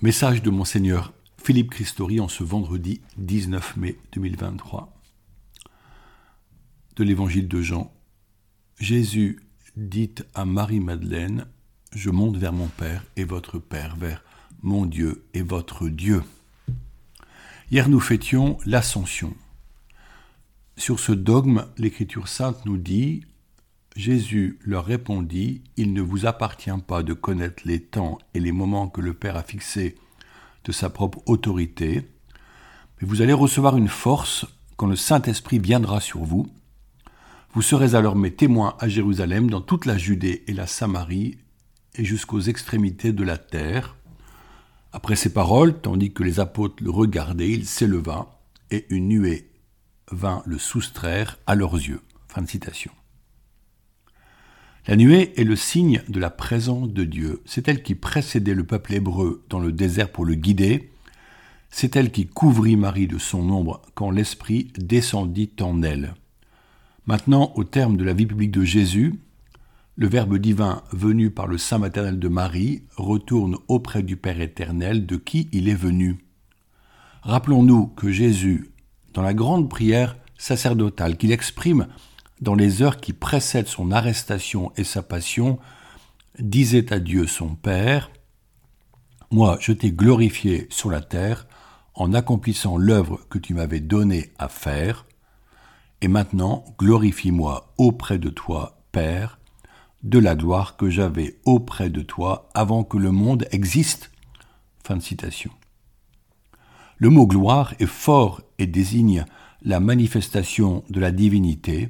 Message de Monseigneur Philippe Christori en ce vendredi 19 mai 2023. De l'Évangile de Jean. Jésus dit à Marie-Madeleine Je monte vers mon Père et votre Père, vers mon Dieu et votre Dieu. Hier nous fêtions l'Ascension. Sur ce dogme, l'Écriture sainte nous dit Jésus leur répondit, Il ne vous appartient pas de connaître les temps et les moments que le Père a fixés de sa propre autorité, mais vous allez recevoir une force quand le Saint-Esprit viendra sur vous. Vous serez alors mes témoins à Jérusalem, dans toute la Judée et la Samarie, et jusqu'aux extrémités de la terre. Après ces paroles, tandis que les apôtres le regardaient, il s'éleva, et une nuée vint le soustraire à leurs yeux. Fin de citation. La nuée est le signe de la présence de Dieu. C'est elle qui précédait le peuple hébreu dans le désert pour le guider. C'est elle qui couvrit Marie de son ombre quand l'Esprit descendit en elle. Maintenant, au terme de la vie publique de Jésus, le Verbe divin venu par le sein maternel de Marie retourne auprès du Père éternel de qui il est venu. Rappelons-nous que Jésus, dans la grande prière sacerdotale qu'il exprime dans les heures qui précèdent son arrestation et sa passion, disait à Dieu son Père, Moi je t'ai glorifié sur la terre en accomplissant l'œuvre que tu m'avais donnée à faire, et maintenant glorifie-moi auprès de toi, Père, de la gloire que j'avais auprès de toi avant que le monde existe. Fin de citation. Le mot gloire est fort et désigne la manifestation de la divinité,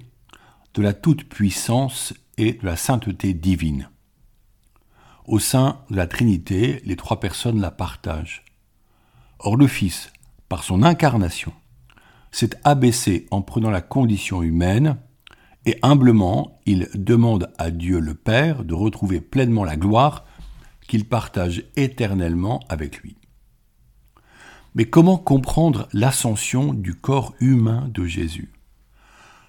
de la toute-puissance et de la sainteté divine. Au sein de la Trinité, les trois personnes la partagent. Or le Fils, par son incarnation, s'est abaissé en prenant la condition humaine, et humblement il demande à Dieu le Père de retrouver pleinement la gloire qu'il partage éternellement avec lui. Mais comment comprendre l'ascension du corps humain de Jésus?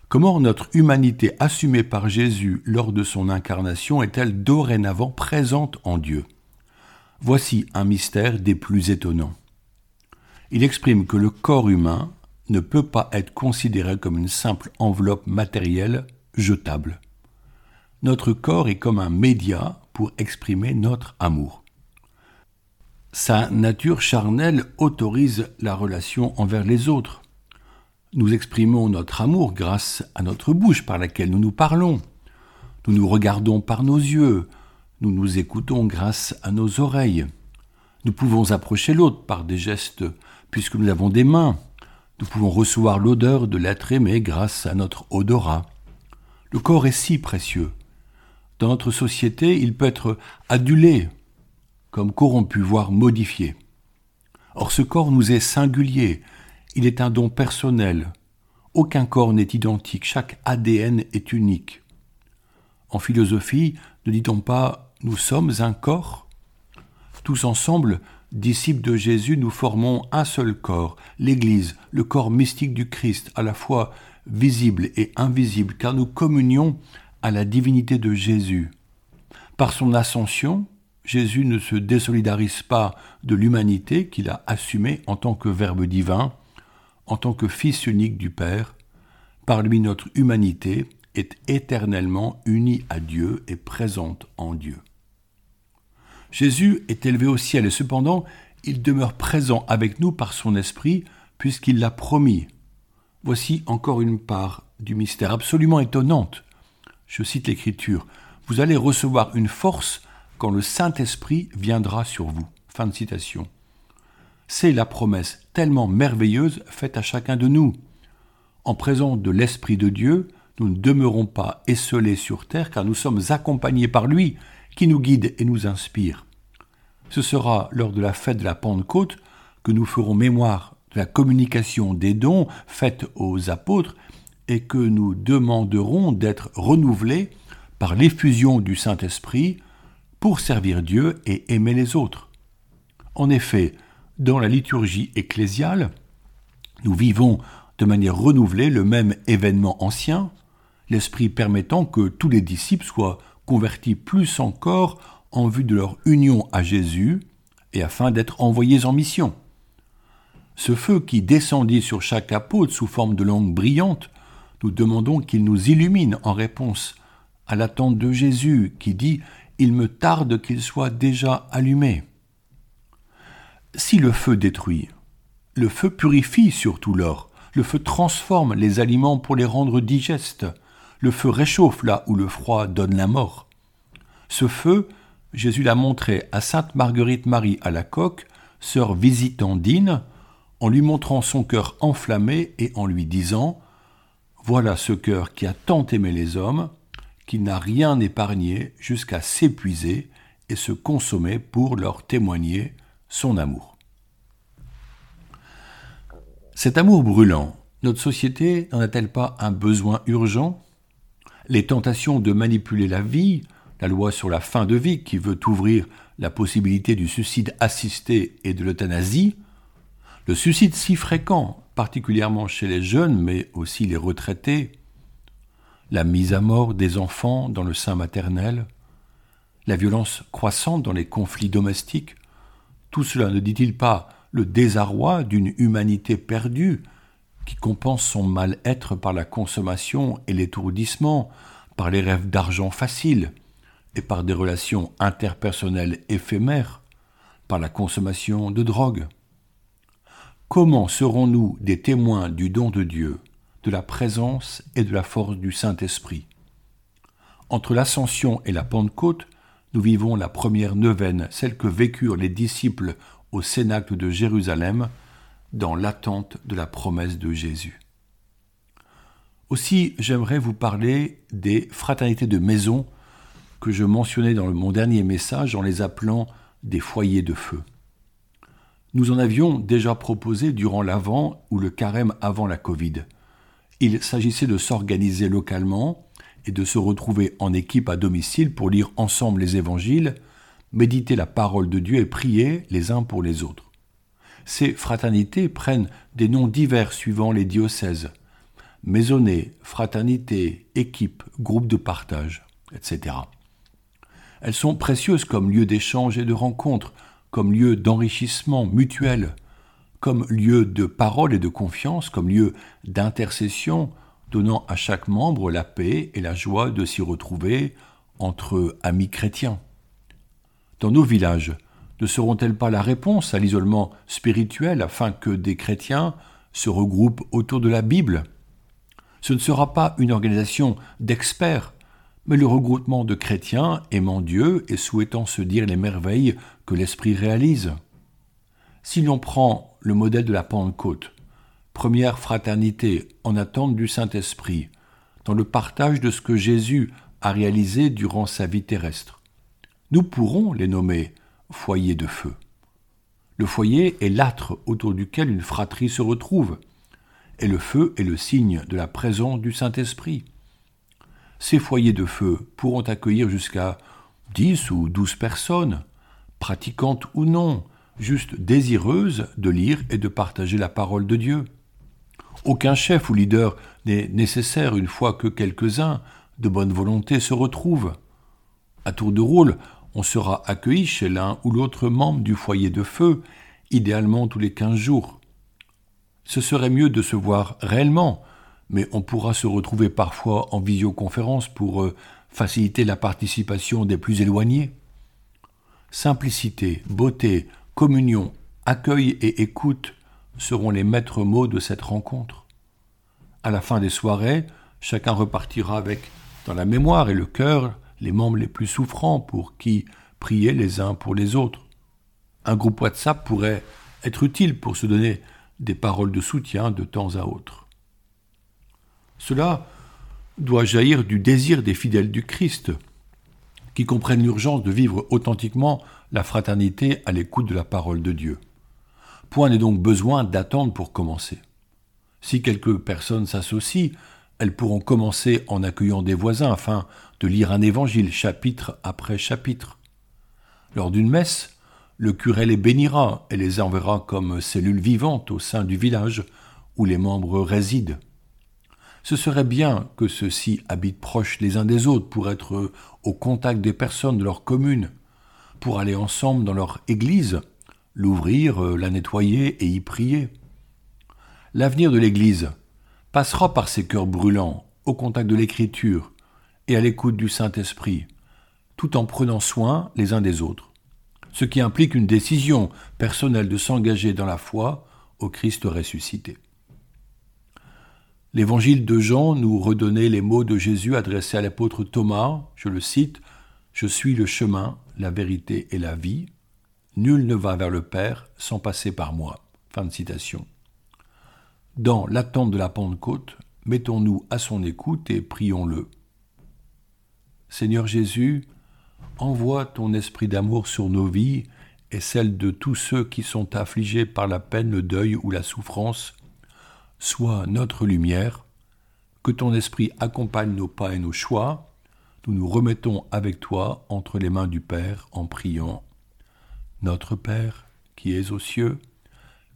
Comment notre humanité assumée par Jésus lors de son incarnation est-elle dorénavant présente en Dieu? Voici un mystère des plus étonnants. Il exprime que le corps humain ne peut pas être considéré comme une simple enveloppe matérielle jetable. Notre corps est comme un média pour exprimer notre amour. Sa nature charnelle autorise la relation envers les autres. Nous exprimons notre amour grâce à notre bouche par laquelle nous nous parlons. Nous nous regardons par nos yeux. Nous nous écoutons grâce à nos oreilles. Nous pouvons approcher l'autre par des gestes puisque nous avons des mains. Nous pouvons recevoir l'odeur de l'être aimé grâce à notre odorat. Le corps est si précieux. Dans notre société, il peut être adulé, comme corrompu, voire modifié. Or ce corps nous est singulier, il est un don personnel. Aucun corps n'est identique, chaque ADN est unique. En philosophie, ne dit-on pas nous sommes un corps? Tous ensemble, disciples de Jésus, nous formons un seul corps, l'Église, le corps mystique du Christ, à la fois visible et invisible, car nous communions à la divinité de Jésus. Par son ascension, Jésus ne se désolidarise pas de l'humanité qu'il a assumée en tant que Verbe divin, en tant que Fils unique du Père, par lui notre humanité est éternellement unie à Dieu et présente en Dieu. Jésus est élevé au ciel et cependant il demeure présent avec nous par son Esprit puisqu'il l'a promis. Voici encore une part du mystère absolument étonnante. Je cite l'Écriture. Vous allez recevoir une force quand le Saint-Esprit viendra sur vous. Fin de citation. C'est la promesse tellement merveilleuse faite à chacun de nous. En présence de l'Esprit de Dieu, nous ne demeurons pas esselés sur terre car nous sommes accompagnés par lui qui nous guide et nous inspire. Ce sera lors de la fête de la Pentecôte que nous ferons mémoire de la communication des dons faite aux apôtres et que nous demanderons d'être renouvelés par l'effusion du Saint-Esprit pour servir Dieu et aimer les autres. En effet, dans la liturgie ecclésiale, nous vivons de manière renouvelée le même événement ancien, l'Esprit permettant que tous les disciples soient convertis plus encore en vue de leur union à Jésus, et afin d'être envoyés en mission. Ce feu qui descendit sur chaque apôtre sous forme de langue brillante, nous demandons qu'il nous illumine en réponse à l'attente de Jésus qui dit Il me tarde qu'il soit déjà allumé. Si le feu détruit, le feu purifie surtout l'or, le feu transforme les aliments pour les rendre digestes, le feu réchauffe là où le froid donne la mort. Ce feu, Jésus l'a montré à sainte Marguerite Marie à la coque, sœur visitandine, en lui montrant son cœur enflammé et en lui disant Voilà ce cœur qui a tant aimé les hommes, qui n'a rien épargné jusqu'à s'épuiser et se consommer pour leur témoigner son amour. Cet amour brûlant, notre société n'en a-t-elle pas un besoin urgent? Les tentations de manipuler la vie, la loi sur la fin de vie qui veut ouvrir la possibilité du suicide assisté et de l'euthanasie, le suicide si fréquent, particulièrement chez les jeunes, mais aussi les retraités, la mise à mort des enfants dans le sein maternel, la violence croissante dans les conflits domestiques, tout cela ne dit-il pas le désarroi d'une humanité perdue qui compense son mal-être par la consommation et l'étourdissement, par les rêves d'argent facile, et par des relations interpersonnelles éphémères, par la consommation de drogue? Comment serons-nous des témoins du don de Dieu, de la présence et de la force du Saint-Esprit? Entre l'Ascension et la Pentecôte, nous vivons la première neuvaine, celle que vécurent les disciples au Cénacle de Jérusalem, dans l'attente de la promesse de Jésus. Aussi, j'aimerais vous parler des fraternités de maison que je mentionnais dans mon dernier message en les appelant des foyers de feu. Nous en avions déjà proposé durant l'avant ou le carême avant la Covid. Il s'agissait de s'organiser localement et de se retrouver en équipe à domicile pour lire ensemble les évangiles, méditer la parole de Dieu et prier les uns pour les autres. Ces fraternités prennent des noms divers suivant les diocèses. Maisonnée, fraternité, équipe, groupe de partage, etc. Elles sont précieuses comme lieu d'échange et de rencontre, comme lieu d'enrichissement mutuel, comme lieu de parole et de confiance, comme lieu d'intercession, donnant à chaque membre la paix et la joie de s'y retrouver entre amis chrétiens. Dans nos villages, ne seront-elles pas la réponse à l'isolement spirituel afin que des chrétiens se regroupent autour de la Bible? Ce ne sera pas une organisation d'experts mais le regroupement de chrétiens aimant Dieu et souhaitant se dire les merveilles que l'Esprit réalise. Si l'on prend le modèle de la Pentecôte, première fraternité en attente du Saint-Esprit, dans le partage de ce que Jésus a réalisé durant sa vie terrestre, nous pourrons les nommer foyers de feu. Le foyer est l'âtre autour duquel une fratrie se retrouve, et le feu est le signe de la présence du Saint-Esprit. Ces foyers de feu pourront accueillir jusqu'à 10 ou 12 personnes, pratiquantes ou non, juste désireuses de lire et de partager la parole de Dieu. Aucun chef ou leader n'est nécessaire une fois que quelques-uns de bonne volonté se retrouvent. À tour de rôle, on sera accueilli chez l'un ou l'autre membre du foyer de feu, idéalement tous les quinze jours. Ce serait mieux de se voir réellement, mais on pourra se retrouver parfois en visioconférence pour euh, faciliter la participation des plus éloignés. Simplicité, beauté, communion, accueil et écoute seront les maîtres mots de cette rencontre. À la fin des soirées, chacun repartira avec dans la mémoire et le cœur les membres les plus souffrants pour qui prier les uns pour les autres. Un groupe WhatsApp pourrait être utile pour se donner des paroles de soutien de temps à autre. Cela doit jaillir du désir des fidèles du Christ, qui comprennent l'urgence de vivre authentiquement la fraternité à l'écoute de la parole de Dieu. Point n'est donc besoin d'attendre pour commencer. Si quelques personnes s'associent, elles pourront commencer en accueillant des voisins afin de lire un évangile chapitre après chapitre. Lors d'une messe, le curé les bénira et les enverra comme cellules vivantes au sein du village où les membres résident. Ce serait bien que ceux-ci habitent proches les uns des autres pour être au contact des personnes de leur commune, pour aller ensemble dans leur église l'ouvrir, euh, la nettoyer et y prier. L'avenir de l'Église passera par ces cœurs brûlants, au contact de l'Écriture et à l'écoute du Saint-Esprit, tout en prenant soin les uns des autres, ce qui implique une décision personnelle de s'engager dans la foi au Christ ressuscité. L'évangile de Jean nous redonnait les mots de Jésus adressés à l'apôtre Thomas, je le cite, Je suis le chemin, la vérité et la vie. Nul ne va vers le Père sans passer par moi. Fin de citation. Dans l'attente de la Pentecôte, mettons-nous à son écoute et prions-le. Seigneur Jésus, envoie ton esprit d'amour sur nos vies et celle de tous ceux qui sont affligés par la peine, le deuil ou la souffrance Sois notre lumière, que ton esprit accompagne nos pas et nos choix. Nous nous remettons avec toi entre les mains du Père en priant. Notre Père, qui es aux cieux,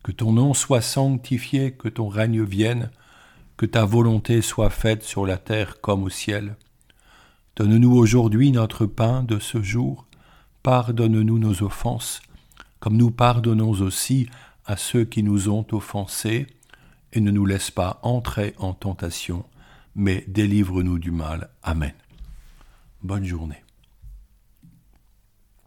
que ton nom soit sanctifié, que ton règne vienne, que ta volonté soit faite sur la terre comme au ciel. Donne-nous aujourd'hui notre pain de ce jour, pardonne-nous nos offenses, comme nous pardonnons aussi à ceux qui nous ont offensés, et ne nous laisse pas entrer en tentation, mais délivre-nous du mal. Amen. Bonne journée.